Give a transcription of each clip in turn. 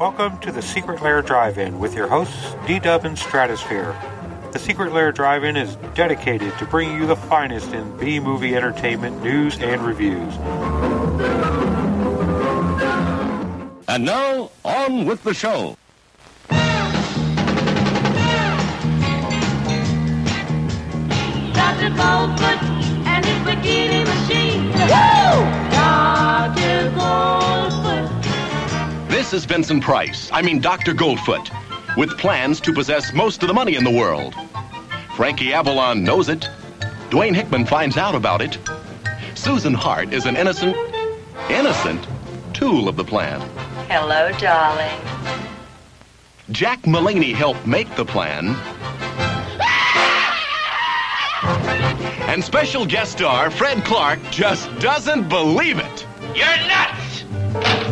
Welcome to the Secret Lair Drive-In with your hosts D-Dub and Stratosphere. The Secret Lair Drive-In is dedicated to bringing you the finest in B-movie entertainment news and reviews. And now, on with the show. Dr. Goldfoot and his bikini machine. Dr. This is Vincent Price, I mean Dr. Goldfoot, with plans to possess most of the money in the world. Frankie Avalon knows it. Dwayne Hickman finds out about it. Susan Hart is an innocent, innocent tool of the plan. Hello, darling. Jack Mullaney helped make the plan. And special guest star Fred Clark just doesn't believe it. You're nuts!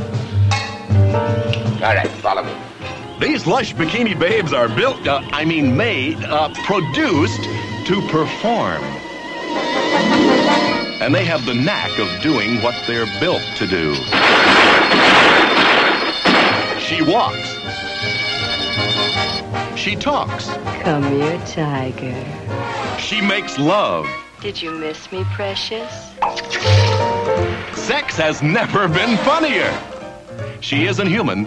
All right, follow me. These lush bikini babes are built, uh, I mean made, uh, produced to perform. And they have the knack of doing what they're built to do. She walks. She talks. Come here, tiger. She makes love. Did you miss me, precious? Sex has never been funnier. She isn't human.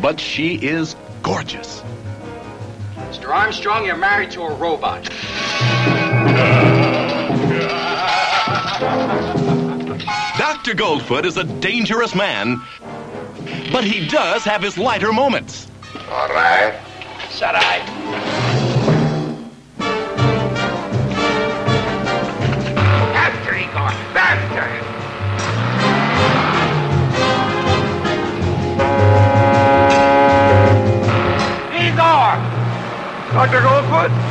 But she is gorgeous. Mr. Armstrong, you're married to a robot. Dr. Goldfoot is a dangerous man, but he does have his lighter moments. All right. Shut eye. Faster, Igor, faster! Dr. Goldfoot?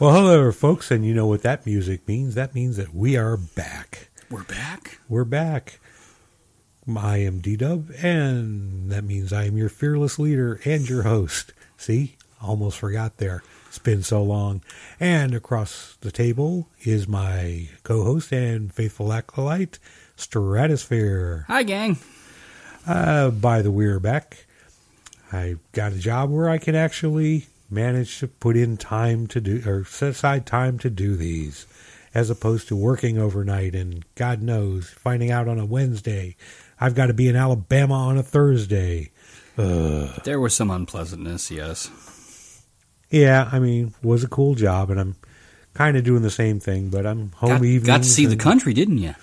Well, hello, folks, and you know what that music means. That means that we are back. We're back. We're back. I am D Dub, and that means I am your fearless leader and your host. See, almost forgot there. It's been so long. And across the table is my co host and faithful acolyte, Stratosphere. Hi, gang. Uh, by the we're back. I got a job where I can actually manage to put in time to do, or set aside time to do these, as opposed to working overnight and God knows, finding out on a Wednesday. I've got to be in Alabama on a Thursday. There was some unpleasantness, yes. Yeah, I mean, was a cool job, and I'm kind of doing the same thing, but I'm home Got, evenings. got to see the country, didn't you?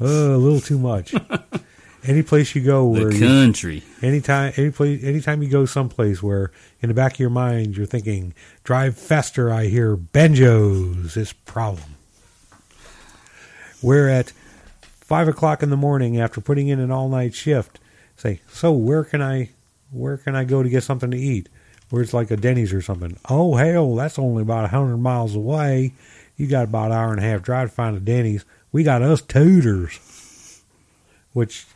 Uh, a little too much. Any place you go where The you, country. anytime any place anytime you go someplace where in the back of your mind you're thinking drive faster i hear banjos. This problem. Where at five o'clock in the morning after putting in an all night shift say so where can i where can i go to get something to eat? Where it's like a denny's or something. Oh hell that's only about a hundred miles away. You got about an hour and a half drive to find a denny's. We got us tutors which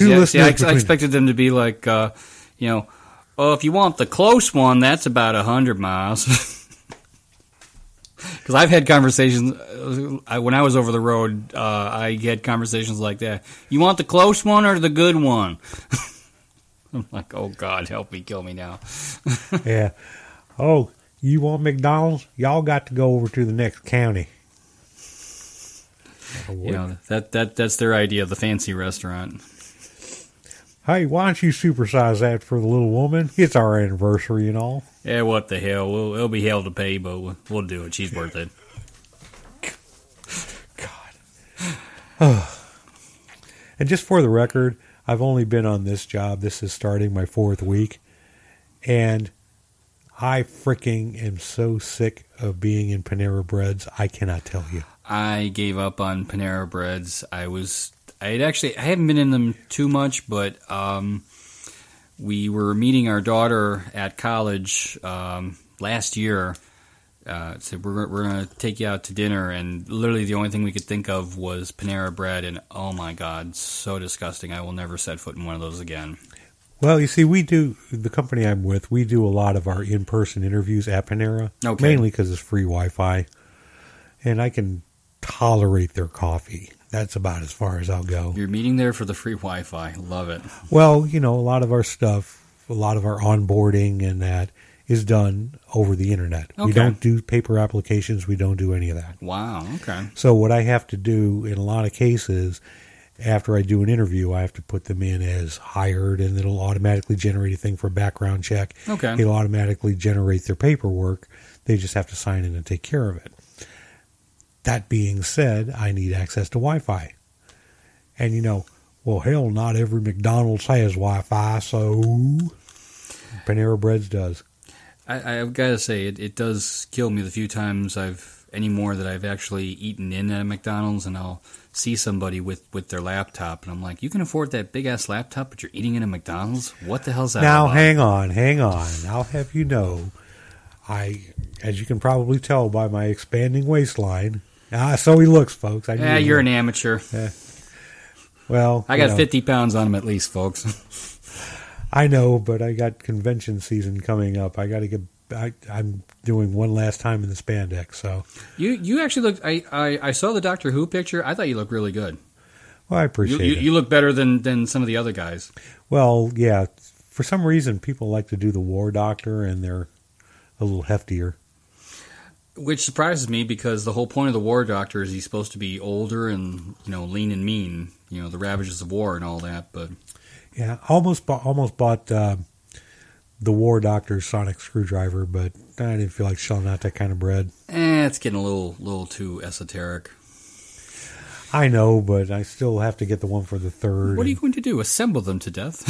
two See, I- see, I, ex- I expected them to be like, uh, you know, oh, if you want the close one, that's about a hundred miles. Because I've had conversations uh, I, when I was over the road. Uh, I had conversations like that. You want the close one or the good one? I'm like, oh God, help me, kill me now. Yeah. Oh, you want McDonald's? Y'all got to go over to the next county. You know that that that's their idea of the fancy restaurant. Hey, why don't you supersize that for the little woman? It's our anniversary and all. Yeah, what the hell? We'll, it'll be hell to pay, but we'll, we'll do it. She's worth it. God. and just for the record, I've only been on this job. This is starting my fourth week. And I freaking am so sick of being in Panera Breads. I cannot tell you. I gave up on Panera Breads. I was I actually I haven't been in them too much, but um, we were meeting our daughter at college um, last year. Uh, said we're we're gonna take you out to dinner, and literally the only thing we could think of was Panera Bread, and oh my god, so disgusting! I will never set foot in one of those again. Well, you see, we do, the company I'm with, we do a lot of our in person interviews at Panera. Okay. Mainly because it's free Wi Fi. And I can tolerate their coffee. That's about as far as I'll go. You're meeting there for the free Wi-Fi. Love it. Well, you know, a lot of our stuff, a lot of our onboarding and that is done over the internet. We don't do paper applications, we don't do any of that. Wow. Okay. So, what I have to do in a lot of cases, after I do an interview, I have to put them in as hired, and it'll automatically generate a thing for a background check. Okay. It'll automatically generate their paperwork. They just have to sign in and take care of it. That being said, I need access to Wi Fi. And you know, well, hell, not every McDonald's has Wi Fi, so Panera Breads does. I, I've got to say, it, it does kill me the few times I've anymore that I've actually eaten in at a McDonald's, and I'll see somebody with with their laptop, and I'm like, you can afford that big ass laptop, but you're eating in a McDonald's. What the hell's that? Now, about? hang on, hang on. I'll have you know, I, as you can probably tell by my expanding waistline, ah, so he looks, folks. I Yeah, you're an amateur. well. I you got know, 50 pounds on him at least, folks. I know, but I got convention season coming up. I got to get. I, I'm doing one last time in the spandex. So, you you actually looked. I, I I saw the Doctor Who picture. I thought you looked really good. well, I You, appreciate you, it. you look better than than some of the other guys. well, yeah. For some reason, people like to do the War Doctor, and they're a little heftier. Which surprises me because the whole point of the War Doctor is he's supposed to be older and you know lean and mean. You know the ravages of war and all that. But Yeah, almost bought, almost bought uh, the War Doctor's sonic screwdriver, but I didn't feel like shelling out that kind of bread. eh, it's getting a little little too esoteric. I know, but I still have to get the one for the third. What are you going to do? Assemble them to death?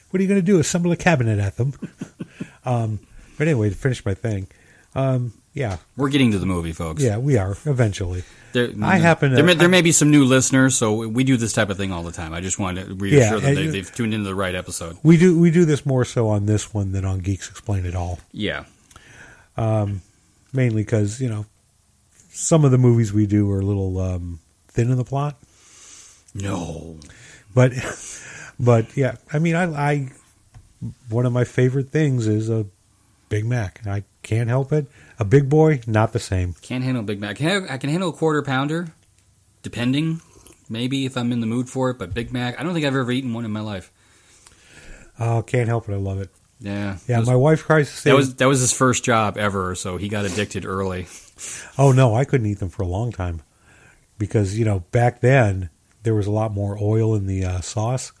what are you going to do? Assemble a cabinet at them? um, but anyway, to finish my thing, um, yeah, We're getting to the movie, folks. yeah, we are eventually. There, I happen to- There may, there may be some new listeners, so we do this type of thing all the time. I just wanted to reassure Yeah, and they, you- they've tuned into the right episode. We do we do this more so on this one than on Geeks Explain It All, Yeah. mainly because you know some of the movies we do are a little um, thin in the plot. No. but but yeah i mean I, I one of my favorite things is a big mac i can't help it a big boy not the same Can't handle Big Mac. I can, I can handle a quarter pounder, depending, maybe if I'm in the mood for it. But Big Mac, I don't think I've ever eaten one in my life. oh can't help it i love it Yeah. yeah was- my wife tries to say that was that was his first job ever, so he got addicted early. oh no i couldn't eat them for a long time because you know back then there was a lot more oil in the uh, sauce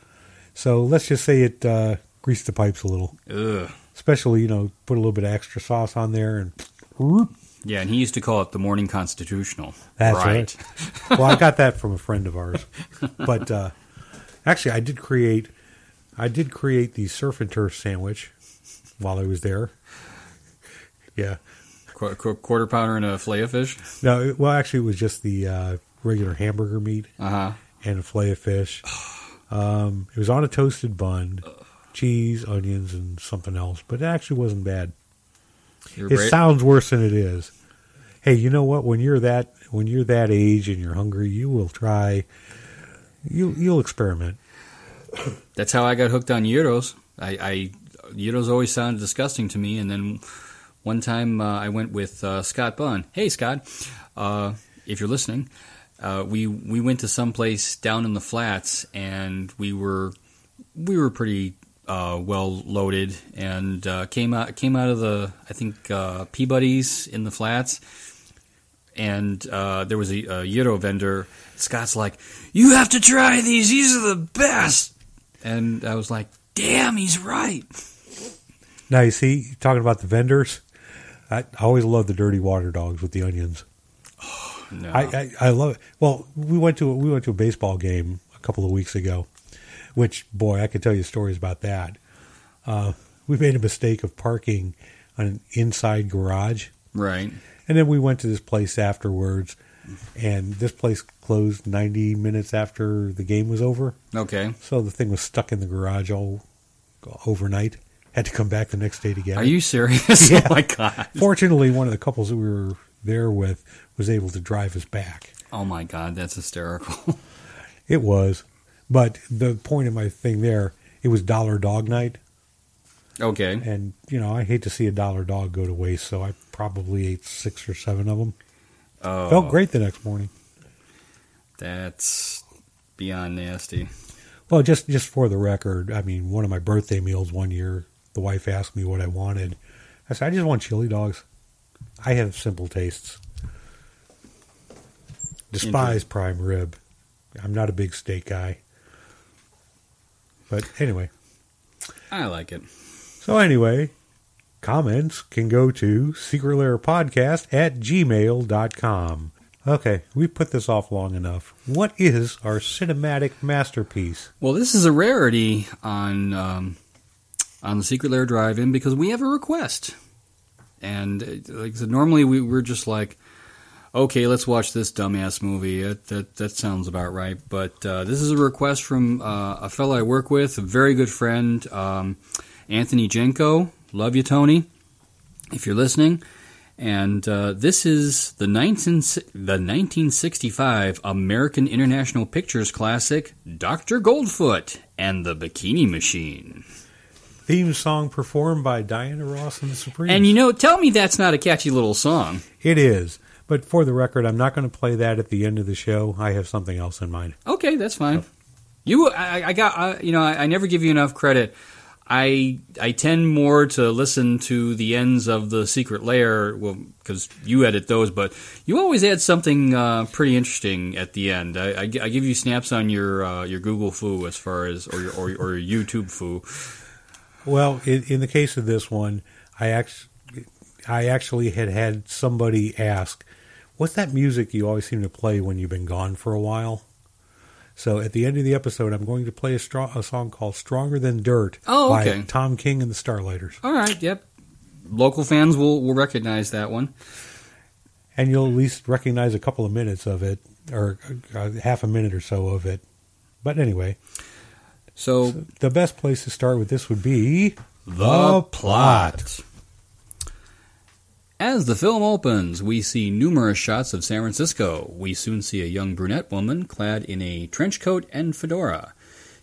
so let's just say it uh, greased the pipes a little Ugh. especially you know put a little bit of extra sauce on there and. Yeah, and he used to call it the morning constitutional. That's right. well, I got that from a friend of ours. But uh, Actually, I did create, I did create the surf and turf sandwich while I was there. Yeah. Qu- qu- quarter pounder and a fillet of fish. No, it- well, actually, it was just the uh, regular hamburger meat Uh huh. and a fillet of fish. Um, it was on a toasted bun, cheese, onions, and something else, but it actually wasn't bad. You're It sounds worse than it is. Hey, you know what? When you're that when you're that age and you're hungry, you will try. You you'll experiment. That's how I got hooked on gyros. I, I gyros always sounded disgusting to me, and then one time uh, I went with uh, Scott Bunn. Hey, Scott, uh, if you're listening, uh, we we went to some place down in the flats, and we were we were pretty uh, well loaded, and uh, came out came out of the I think uh, Peabody's in the flats. And uh, there was a, a gyro vendor. Scott's like, "You have to try these. These are the best." And I was like, damn, he's right. Now you see, talking about the vendors, I, always love the dirty water dogs with the onions. No. I, I, I love it. Well, we went to we went to a baseball game a couple of weeks ago, which boy, I could tell you stories about that. Uh, we made a mistake of parking on an inside garage, right. and then we went to this place afterwards, and this place closed ninety minutes after the game was over. Okay. So the thing was stuck in the garage all overnight. Had to come back the next day to get Are it. you serious? Yeah. Oh my god. Fortunately, one of the couples that we were there with was able to drive us back. Oh my god, that's hysterical. It was, but the point of my thing there, it was dollar dog night, okay. and you know I hate to see a dollar dog go to waste, so I probably ate six or seven of them. Oh, Felt great the next morning. That's beyond nasty. Well, just just for the record, I mean, one of my birthday meals one year, the wife asked me what I wanted. I said, I just want chili dogs. I have simple tastes. Despise prime rib. I'm not a big steak guy. But anyway, I like it. so anyway, comments can go to Secret Podcast at gmail.com. Okay, we put this off long enough. What is our cinematic masterpiece? Well, this is a rarity on um, on the Secret Lair Drive-In because we have a request, and uh, like I said, normally we, we're just like, okay, let's watch this dumbass movie. That that, that sounds about right. But uh, this is a request from uh, a fellow I work with, a very good friend, um, Anthony Jenko. Love you, Tony. If you're listening. And uh, this is the 19, the 1965 American International Pictures classic, Dr. Goldfoot and the Bikini Machine. Theme song performed by Diana Ross and the Supremes. And you know, tell me that's not a catchy little song. It is. But for the record, I'm not going to play that at the end of the show. I have something else in mind. Okay, that's fine. You, I, I got, I, you know, I, I never give you enough credit. I, I tend more to listen to the ends of the Secret Lair, well, because you edit those, but you always add something uh, pretty interesting at the end. I, I, I give you snaps on your uh, your Google foo as far as, or your or, or your YouTube foo. Well, in, in the case of this one, I actually, I actually had had somebody ask, "What's that music you always seem to play when you've been gone for a while?" So at the end of the episode, I'm going to play a, strong, a song called "Stronger Than Dirt" Oh, by okay. Tom King and the Starlighters, All right, yep. Local fans will will recognize that one. and you'll at least recognize a couple of minutes of it, or uh, half a minute or so of it. But anyway, So the best place to start with this would be The plot. As the film opens, we see numerous shots of San Francisco. We soon see a young brunette woman clad in a trench coat and fedora.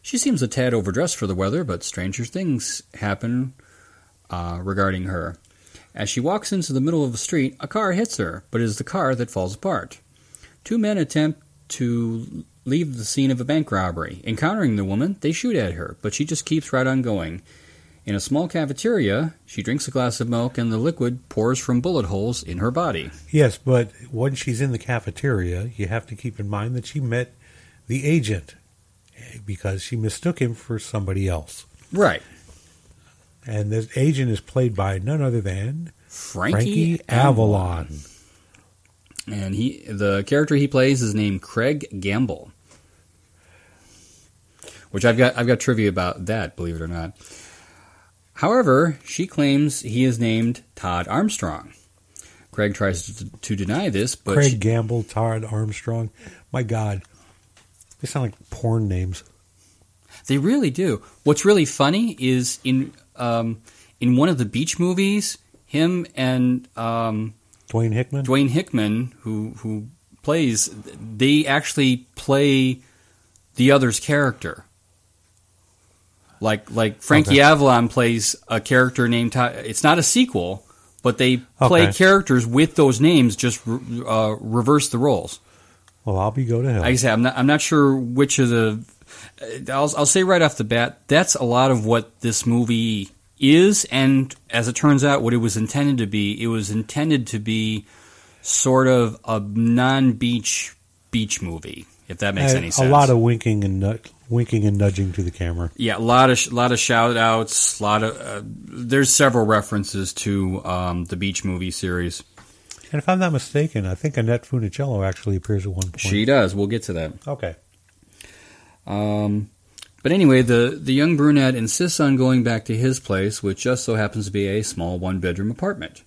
She seems a tad overdressed for the weather, but stranger things happen uh, regarding her. As she walks into the middle of the street, a car hits her, but it is the car that falls apart. Two men attempt to leave the scene of a bank robbery. Encountering the woman, they shoot at her, but she just keeps right on going. In a small cafeteria, she drinks a glass of milk and the liquid pours from bullet holes in her body. Yes, but when she's in the cafeteria, you have to keep in mind that she met the agent because she mistook him for somebody else. Right. And this agent is played by none other than Frankie, Frankie Avalon. And he the character he plays is named Craig Gamble. which I've got I've got trivia about that, believe it or not. However, she claims he is named Todd Armstrong. Craig tries to, to deny this, but Craig she- Gamble, Todd Armstrong. My God, they sound like porn names. They really do. What's really funny is in um, in one of the beach movies, him and um, Dwayne Hickman. Dwayne Hickman, who who plays, they actually play the other's character. Like like Frankie Okay. Avalon plays a character named. It's not a sequel, but they play Okay. characters with those names. Just uh, reverse the roles. Well, I'll be go to hell. Like I said, I'm not, I'm not sure which of the. I'll, I'll say right off the bat, that's a lot of what this movie is, and as it turns out, what it was intended to be. It was intended to be sort of a non-beach beach movie, if that makes And any sense. a lot of winking and nu- winking and nudging to the camera. yeah, a lot of sh- lot of shout outs, a lot of. Uh, there's several references to um, the beach movie series. And if I'm not mistaken, I think Annette Funicello actually appears at one point. She does. We'll get to that. okay. Um, but anyway, the, the young brunette insists on going back to his place, which just so happens to be a small one bedroom apartment.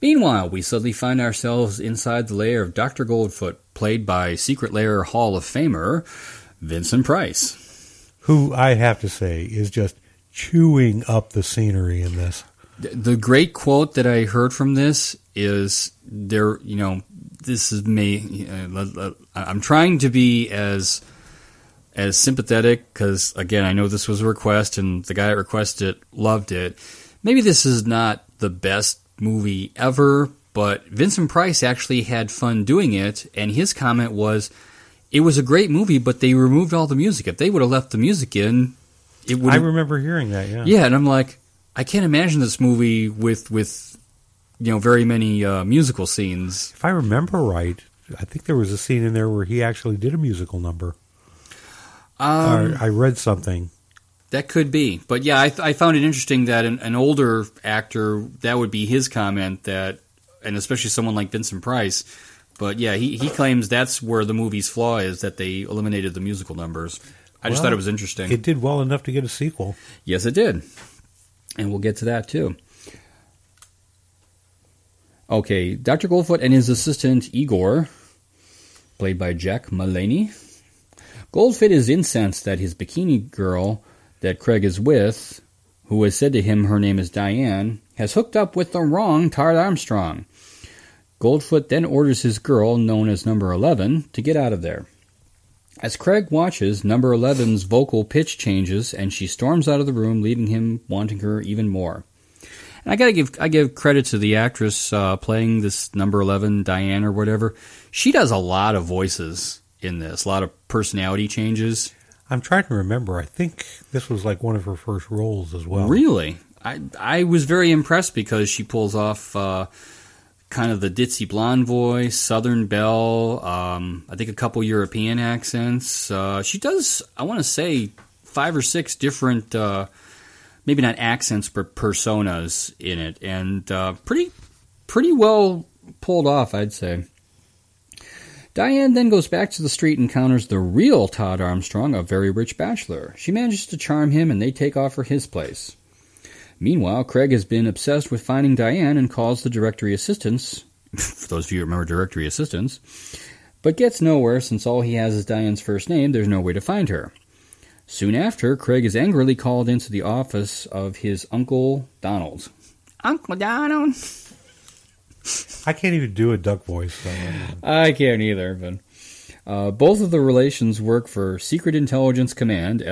Meanwhile, we suddenly find ourselves inside the lair of Dr. Goldfoot, played by Secret Lair Hall of Famer Vincent Price. Who I have to say is just chewing up the scenery in this. The great quote that I heard from this is there, you know, this is me. Uh, I'm trying to be as as sympathetic because again, I know this was a request and the guy that requested it loved it. Maybe this is not the best movie ever, but Vincent Price actually had fun doing it, and his comment was, "It was a great movie, but they removed all the music. If they would have left the music in, it would." I remember hearing that. Yeah. Yeah, and I'm like, I can't imagine this movie with with you know very many uh, musical scenes. If I remember right, I think there was a scene in there where he actually did a musical number. Um, or I read something. That could be, but yeah, I, I found it interesting that an, an older actor that would be his comment that, and especially someone like Vincent Price. But yeah, he, he claims that's where the movie's flaw is that they eliminated the musical numbers. I just thought it was interesting. It did well enough to get a sequel. Yes, it did. And we'll get to that too. Okay, Dr. Goldfoot and his assistant Igor, played by Jack Mullaney. Goldfoot is incensed that his bikini girl that Craig is with, who has said to him her name is Diane, has hooked up with the wrong Todd Armstrong. Goldfoot then orders his girl, known as Number 11, to get out of there. As Craig watches, number 11's vocal pitch changes and she storms out of the room, leaving him wanting her even more. And I gotta give I give credit to the actress uh, playing this number 11, Diane or whatever. She does a lot of voices in this, a lot of personality changes. I'm trying to remember. I think this was like one of her first roles as well. Really, I I was very impressed because she pulls off uh, kind of the ditzy blonde voice, Southern Belle. Um, I think a couple European accents. Uh, she does. I want to say five or six different, uh, maybe not accents, but personas in it, and uh, pretty pretty well pulled off, I'd say. Diane then goes back to the street and encounters the real Todd Armstrong, a very rich bachelor. She manages to charm him and they take off for his place. Meanwhile, Craig has been obsessed with finding Diane and calls the directory assistants, for those of you who remember directory assistants, but gets nowhere since all he has is Diane's first name, there's no way to find her. Soon after, Craig is angrily called into the office of his uncle Donald. Uncle Donald? I can't even do a duck voice. So, I can't either, but uh, both of the relations work for Secret Intelligence Command,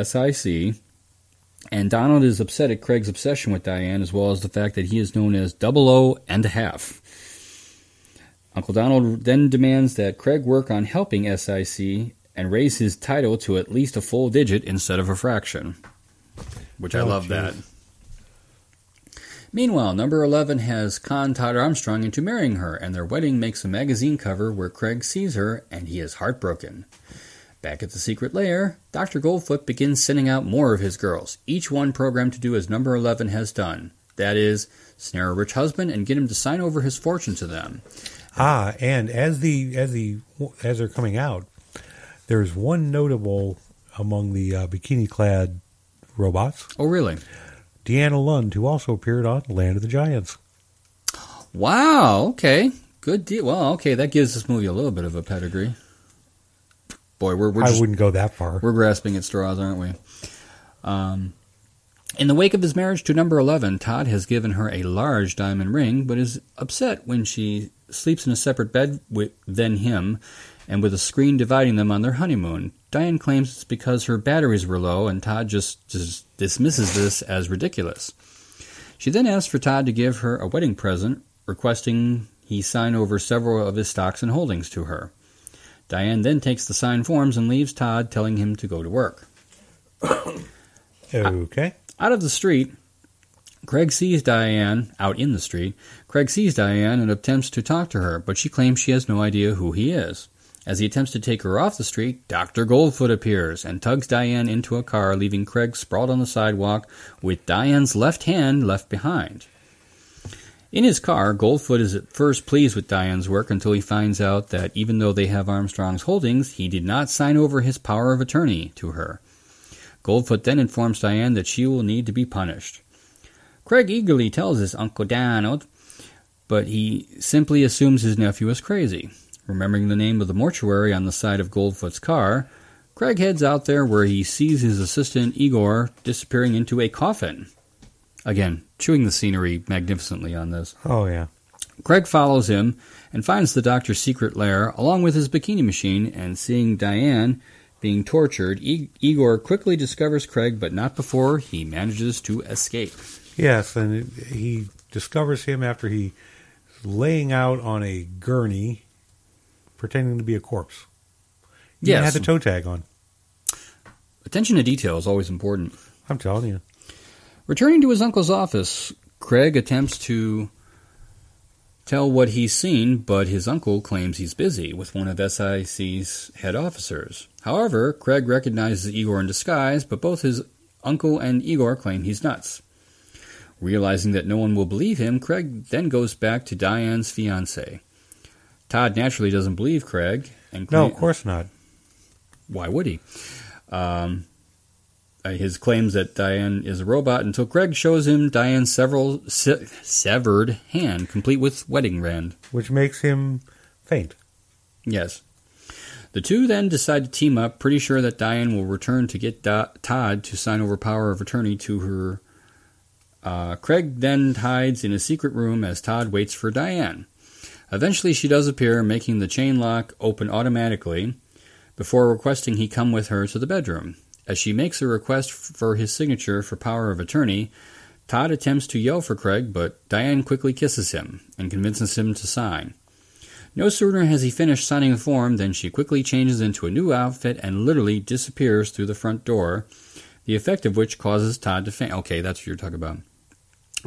and Donald is upset at Craig's obsession with Diane, as well as the fact that he is known as Double O and a half. Uncle Donald then demands that Craig work on helping SIC and raise his title to at least a full digit instead of a fraction, which I Oh, love geez. that. Meanwhile, number 11 has conned Todd Armstrong into marrying her, and their wedding makes a magazine cover where Craig sees her and he is heartbroken. Back at the secret lair, Dr. Goldfoot begins sending out more of his girls, each one programmed to do as number 11 has done. That is, snare a rich husband and get him to sign over his fortune to them. ah, and as the as the as they're coming out, there's one notable among the uh, bikini-clad robots, Oh, really? Deanna Lund, who also appeared on Land of the Giants. Wow. Okay. Good deal. Well, okay, that gives this movie a little bit of a pedigree. Boy, we're we're I wouldn't go that far. we're grasping at straws, aren't we? Um, in the wake of his marriage to number eleven, Todd has given her a large diamond ring, but is upset when she sleeps in a separate bed with than him, and with a screen dividing them on their honeymoon. Diane claims it's because her batteries were low, and Todd just, just dismisses this as ridiculous. She then asks for Todd to give her a wedding present, requesting he sign over several of his stocks and holdings to her. Diane then takes the signed forms and leaves Todd, telling him to go to work. Okay. Out of the street, Craig sees Diane out in the street. Craig sees Diane and attempts to talk to her, but she claims she has no idea who he is. As he attempts to take her off the street, Dr. Goldfoot appears and tugs Diane into a car, leaving Craig sprawled on the sidewalk with Diane's left hand left behind. In his car, Goldfoot is at first pleased with Diane's work until he finds out that even though they have Armstrong's holdings, he did not sign over his power of attorney to her. Goldfoot then informs Diane that she will need to be punished. Craig eagerly tells his Uncle Donald, but he simply assumes his nephew is crazy. Remembering the name of the mortuary on the side of Goldfoot's car, Craig heads out there where he sees his assistant Igor disappearing into a coffin. Again, chewing the scenery magnificently on this. Oh yeah. Craig follows him and finds the doctor's secret lair along with his bikini machine and seeing Diane being tortured, I- Igor quickly discovers Craig, but not before he manages to escape. Yes, and he discovers him after he laying out on a gurney, pretending to be a corpse. He Yes. had the toe tag on. Attention to detail is always important. I'm telling you. Returning to his uncle's office, Craig attempts to tell what he's seen, but his uncle claims he's busy with one of SIC's head officers. However, Craig recognizes Igor in disguise, but both his uncle and Igor claim he's nuts. Realizing that no one will believe him, Craig then goes back to Diane's fiance. Todd naturally doesn't believe Craig, and No, of course not. why would he? Um, uh, his claims that Diane is a robot until Craig shows him Diane's several se- severed hand, complete with wedding band. Which makes him faint. Yes. The two then decide to team up, pretty sure that Diane will return to get Do- Todd to sign over power of attorney to her. Uh, Craig then hides in a secret room as Todd waits for Diane. Eventually, she does appear, making the chain lock open automatically before requesting he come with her to the bedroom. As she makes a request for his signature for power of attorney, Todd attempts to yell for Craig, but Diane quickly kisses him and convinces him to sign. No sooner has he finished signing the form than she quickly changes into a new outfit and literally disappears through the front door, the effect of which causes Todd to faint. Okay, that's what you're talking about.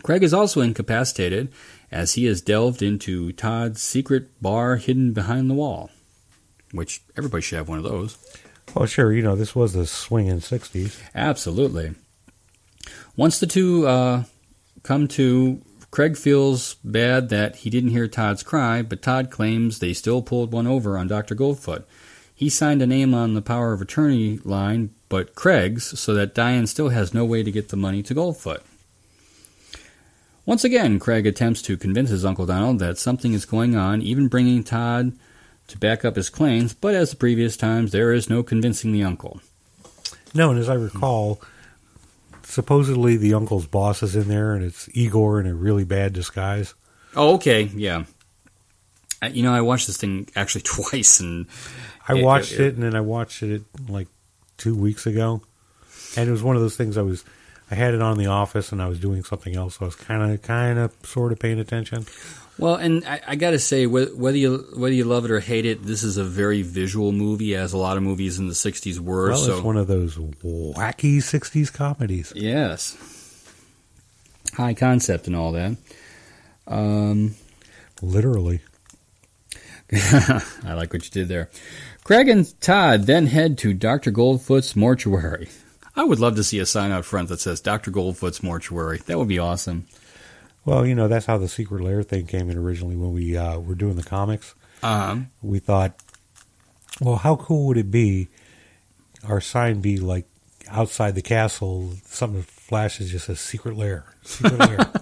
Craig is also incapacitated as he has delved into Todd's secret bar hidden behind the wall, which everybody should have one of those. Well, sure, you know, this was the swinging 60s. Absolutely. Once the two uh, come to, Craig feels bad that he didn't hear Todd's cry, but Todd claims they still pulled one over on Dr. Goldfoot. He signed a name on the power of attorney line, but Craig's, so that Diane still has no way to get the money to Goldfoot. Once again, Craig attempts to convince his Uncle Donald that something is going on, even bringing Todd to back up his claims, but as the previous times, there is no convincing the uncle. No, and as I recall, supposedly the uncle's boss is in there, and it's Igor in a really bad disguise. Oh, okay, yeah. I, you know, I watched this thing actually twice, and I It- watched it- it, and then I watched it like two weeks ago, and it was one of those things I was. I had it on in the office, and I was doing something else, so I was kind of, kind of, sort of paying attention. well, and I, I got to say, whether you whether you love it or hate it, this is a very visual movie, as a lot of movies in the '60s were. Well, so, it's one of those wacky '60s comedies. yes, high concept and all that. Um, Literally, I like what you did there. Craig and Todd then head to Dr. Goldfoot's mortuary. I would love to see a sign out front that says Dr. Goldfoot's mortuary. That would be awesome. well, you know that's how the secret lair thing came in originally when we uh, were doing the comics. Um, we thought, well, how cool would it be? our sign be like outside the castle, something that flashes just says secret lair. Secret lair.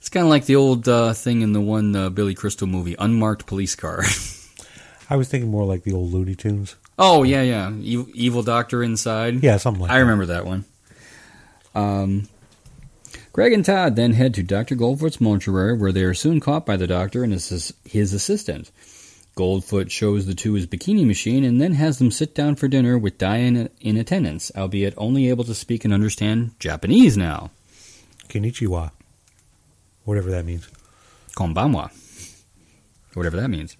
It's kind of like the old uh, thing in the one uh, Billy Crystal movie, unmarked police car. I was thinking more like the old Looney Tunes. Oh yeah, yeah, evil, evil doctor inside. Yeah, something like I that. remember that one. Um, Greg and Todd then head to Dr. Goldfoot's mortuary, where they are soon caught by the doctor and his, his assistant. Goldfoot shows the two his bikini machine and then has them sit down for dinner with Diane in attendance, albeit only able to speak and understand Japanese now. Konnichiwa. Whatever that means. Konbanwa. Whatever that means.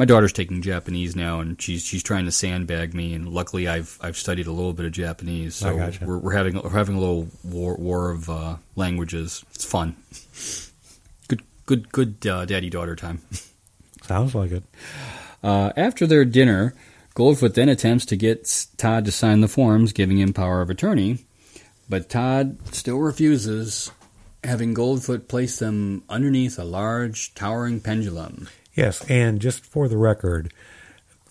My daughter's taking Japanese now, and she's she's trying to sandbag me. And luckily, I've I've studied a little bit of Japanese, so gotcha. we're, we're having we're having a little war war of uh, languages. It's fun. Good good good uh, daddy daughter time. Sounds like it. Uh, after their dinner, Goldfoot then attempts to get Todd to sign the forms, giving him power of attorney, but Todd still refuses, having Goldfoot place them underneath a large, towering pendulum. Yes, and just for the record,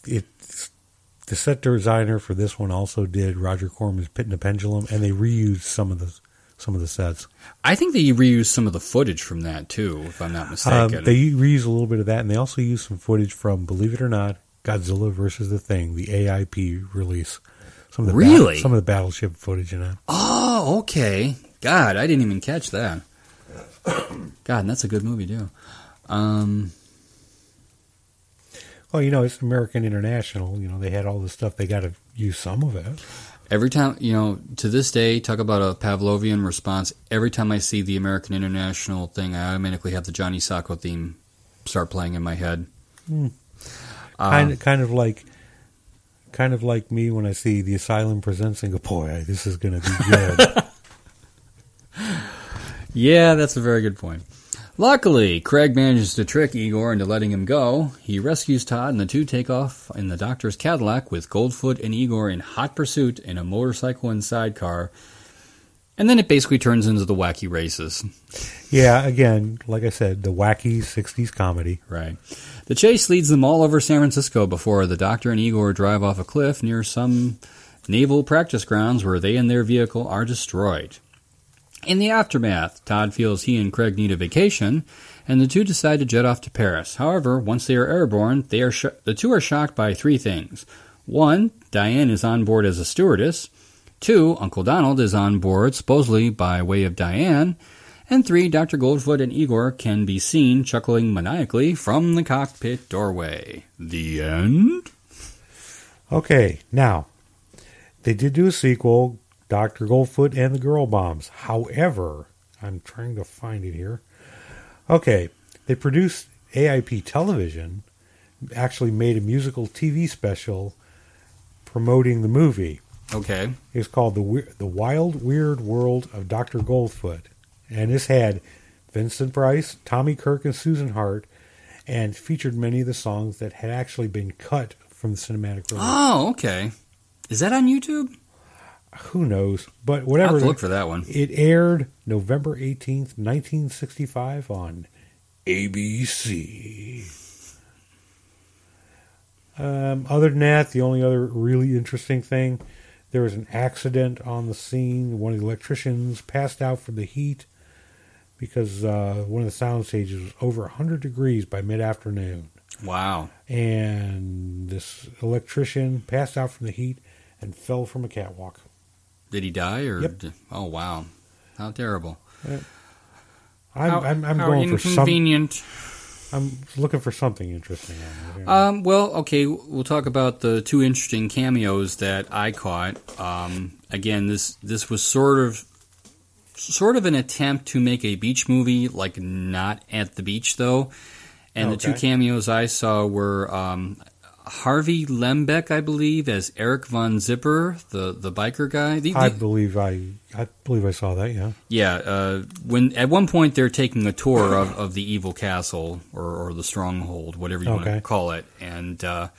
it's the set designer for this one also did Roger Corman's Pit and the Pendulum, and they reused some of the some of the sets. I think they reused some of the footage from that too, if I'm not Um, mistaken. they reused a little bit of that, and they also used some footage from, believe it or not, Godzilla versus the Thing, the AIP release. Some of the Really? some of the battleship footage in it. oh, okay. God, I didn't even catch that. God, that's a good movie too. Um, Well, you know, it's American International. You know, they had all this stuff. They got to use some of it. Every time, you know, to this day, talk about a Pavlovian response. Every time I see the American International thing, I automatically have the Johnny Sokko theme start playing in my head. Um, kind of, kind of like, kind of like me when I see the Asylum presents and go, this is going to be good. yeah, that's a very good point. Luckily, Craig manages to trick Igor into letting him go. He rescues Todd, and the two take off in the doctor's Cadillac with Goldfoot and Igor in hot pursuit in a motorcycle and sidecar. And then it basically turns into the wacky races. yeah, again, like I said, the wacky '60s comedy. Right. The chase leads them all over San Francisco before the doctor and Igor drive off a cliff near some naval practice grounds where they and their vehicle are destroyed. In the aftermath, Todd feels he and Craig need a vacation, and the two decide to jet off to Paris. However, once they are airborne, they are sho- the two are shocked by three things. One, Diane is on board as a stewardess. Two, Uncle Donald is on board, supposedly by way of Diane. And three, Dr. Goldfoot and Igor can be seen chuckling maniacally from the cockpit doorway. The end? Okay, now they did do a sequel, Doctor Goldfoot and the Girl Bombs. However, I'm trying to find it here. Okay, they produced AIP Television, actually made a musical TV special promoting the movie. Okay. It's called the Weir- the Wild Weird World of Doctor Goldfoot, and this had Vincent Price, Tommy Kirk, and Susan Hart, and featured many of the songs that had actually been cut from the cinematic release. Oh, okay. Is that on YouTube? Who knows? But I'll whatever. have to look for that one. It aired November 18th, 1965 on ABC. Um, other than that, the only other really interesting thing, there was an accident on the scene. One of the electricians passed out from the heat because uh, one of the sound stages was over 100 degrees by mid-afternoon. Wow. And this electrician passed out from the heat and fell from a catwalk. Did he die or? Yep. Did- oh, wow. How terrible. I'm, How- I'm, I'm how going for some. inconvenient. I'm looking for something interesting. Um, well, okay, we'll talk about the two interesting cameos that I caught. Um, again, this this was sort of sort of an attempt to make a beach movie, like not at the beach though. And the two cameos I saw were um, Harvey Lembeck, I believe, as Eric von Zipper, the the biker guy. The- I believe I, I believe I saw that. Yeah. yeah, uh, when at one point they're taking a tour of, of the evil castle or, or the stronghold, whatever you want to call it, and uh,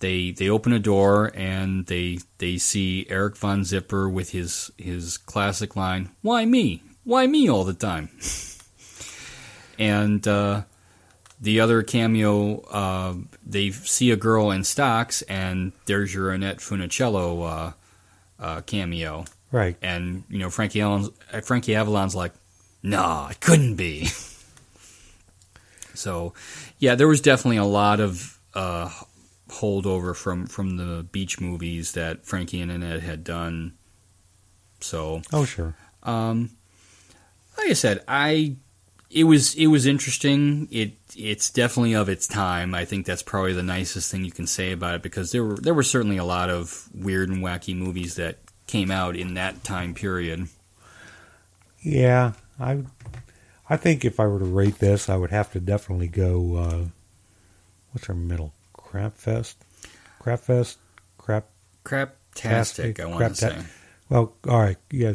they they open a door and they they see Eric von Zipper with his his classic line, "Why me? Why me all the time?" and uh, the other cameo, uh, they see a girl in stocks, and there's your Annette Funicello uh, uh, cameo, Right. and you know Frankie Avalon's, uh, Frankie Avalon's like, "Nah, it couldn't be." so, yeah, there was definitely a lot of uh, holdover from from the beach movies that Frankie and Annette had done. So, Oh, sure. um, like I said, I it was it was interesting. It it's definitely of its time. I think that's probably the nicest thing you can say about it because there were there were certainly a lot of weird and wacky movies that came out in that time period. Yeah, I I think if I were to rate this, I would have to definitely go. Uh, what's our middle? Crap fest, crap fest, crap. Craptastic, I want to say. Well, all right, yeah.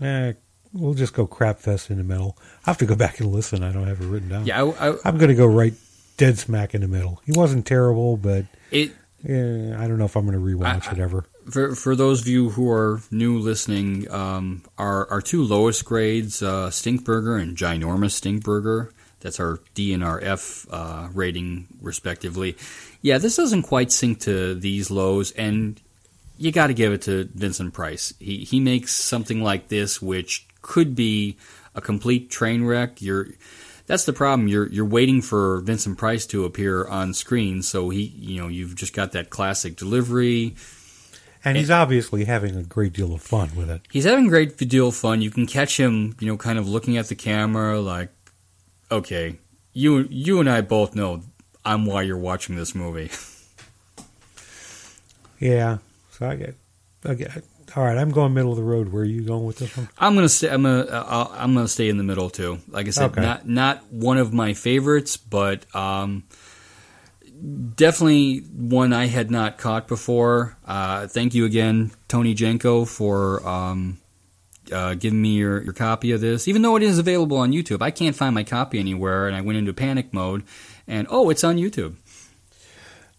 Eh, we'll just go crap fest in the middle. I have to go back and listen. I don't have it written down. Yeah, I, I, I'm going to go right dead smack in the middle. He wasn't terrible, but it eh, I don't know if I'm going to rewatch I- it ever. for for those of you who are new listening, um, our our two lowest grades, uh, Stinkburger and Ginormous Stinkburger. That's our D and our F uh, rating, respectively. Yeah, this doesn't quite sink to these lows, and you got to give it to Vincent Price. He he makes something like this, which could be a complete train wreck. You're that's the problem. You're you're waiting for Vincent Price to appear on screen, so he you know you've just got that classic delivery. And he's obviously having a great deal of fun with it. He's having a great deal of fun. You can catch him, you know, kind of looking at the camera, like, okay, you you and I both know I'm why you're watching this movie. Yeah. So I get, Get. All right, I'm going middle of the road. Where are you going with this one? I'm gonna stay. I'm gonna. Uh, I'm gonna stay in the middle too. Like I said, Okay. not not one of my favorites, but um, definitely one I had not caught before. Uh, thank you again, Tony Jenko, for um, uh, giving me your, your copy of this. Even though it is available on YouTube, I can't find my copy anywhere, and I went into panic mode. And oh, it's on YouTube.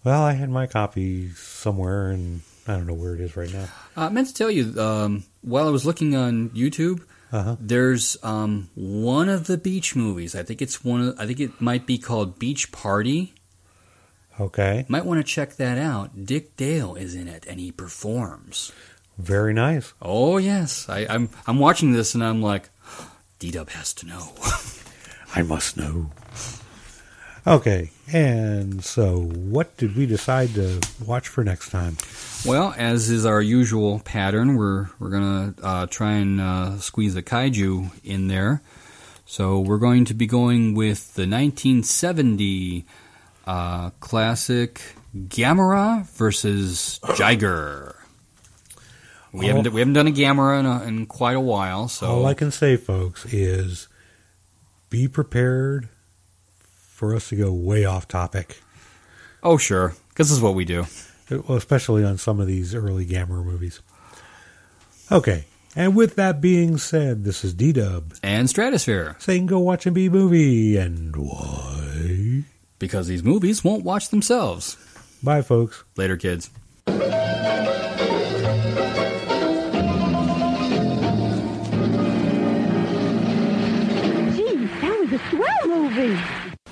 Well, I had my copy somewhere, and I don't know where it is right now. Uh, I meant to tell you, um, while I was looking on YouTube, Uh-huh. there's um, one of the beach movies. I think it's one. Of, I think it might be called Beach Party. Okay, Might want to check that out. Dick Dale is in it, and he performs. very nice. Oh yes, I, I'm. I'm watching this, and I'm like, D Dub has to know. I must know. Okay, and so what did we decide to watch for next time? well, as is our usual pattern, we're we're gonna uh, try and uh, squeeze a kaiju in there. So we're going to be going with the 1970 uh, classic Gamera versus Jiger. We haven't we haven't done a Gamera in, a, in quite a while, so All I can say, folks, is be prepared for us to go way off topic, oh sure, this is what we do. well, especially on some of these early Gamera movies. Okay, and with that being said, this is D Dub And Stratosphere, saying go watch a B movie, and why? because these movies won't watch themselves. Bye, folks. Later, kids.